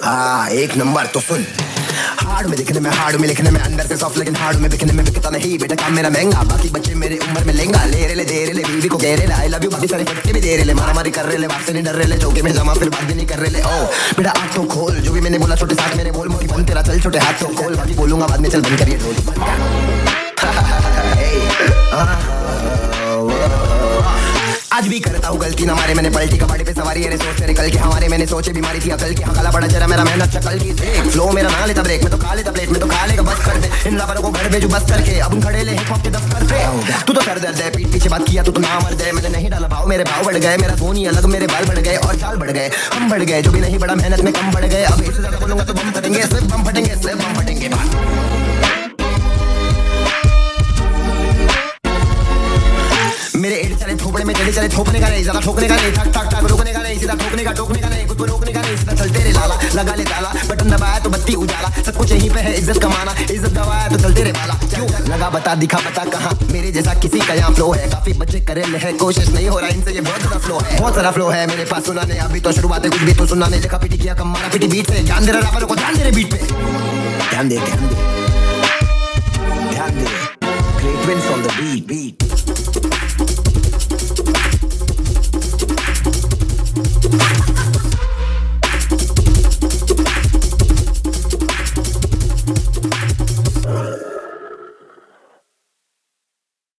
एक नंबर तो सुन हार्ड में दिखने में, हार्ड में लिखने में, अंदर से सॉफ्ट लेकिन हार्ड में बिकने में बिकता नहीं। बेटा काम मेरा महँगा, बाकी बच्चे मेरे उम्र में लेंगा। ले रे ले, दे रे ले, बीवी को कह रे आई लव यू बाकी सारे फटके भी दे रे ले। मारा मारी कर रहे ले बात से नहीं डर रहे ले चौके में जमा फिर बात भी नहीं कर रहे ले। ओ, बेटा आँख तो खोल, जो भी मैंने बोला छोटे साथ मेरे बोल, मोटी बन तेरा चल छोटे हाथ तो खोल। बाकी बोलूँगा बाद में चल, बंद करिए। ढोल आज भी करता हूँ गलती। ना मारे मैंने पलटी कबाड़ी पे सवारी अरे सोच तेरे कल के। हमारे मैंने सोचे बीमारी थी अकल की। हकाला पड़ा जरा मेरा मेहनत चकल की फ्लो मेरा ना लेता ब्रेक में तो खा लेता प्लेट में तो खा लेगा बस कर दे इन लवरों को घर भेजू बस करके। अब उन खड़े ले हिप के दफ्तर पे। तू तो सर दर्द है पीठ पीछे बात किया तू तो ना मर गए मैंने नहीं डाला भाव मेरे भाव बढ़ गए। मेरा सोनी अलग मेरे बाल बढ़ गए और चाल बढ़ गए। हम बढ़ गए जो भी नहीं बड़ा मेहनत में कम बढ़ गए। अब इससे ज़्यादा बोलूँगा तो बम फटेंगे सिर्फ़ बम फटेंगे सिर्फ़ बम फटेंगे। चले चले थोपने का नहीं ज़्यादा ठोकने का नहीं। ठक ठक ठक रोकने का नहीं सीधा ठोकने का टोकने का नहीं खुद को रोकने का नहीं सीधा चलते रे लाला लगा ले ताला। बटन दबाया तो बत्ती उजाला सब कुछ यहीं पे है इज़्ज़त कमाना। इज़्ज़त दबाया तो चलते रे वाला क्यों? लगा बता दिखा बता कहाँ? मेरे जैसा किसी का यहाँ फ्लो है। काफ़ी बच्चे करे ले है कोशिश नहीं हो रहा इनसे ये बहुत सारा फ्लो है। बहुत सारा फ्लो है मेरे पास सुनाने अभी तो शुरुआत है कुछ भी तो सुनाने। देखा पिटी किया कम मारा पिटी बीट पे। ध्यान दे रहा को ध्यान दे रहे बीट पे। ध्यान दे ध्यान दे। ध्यान दे। Great wins on the beat, beat.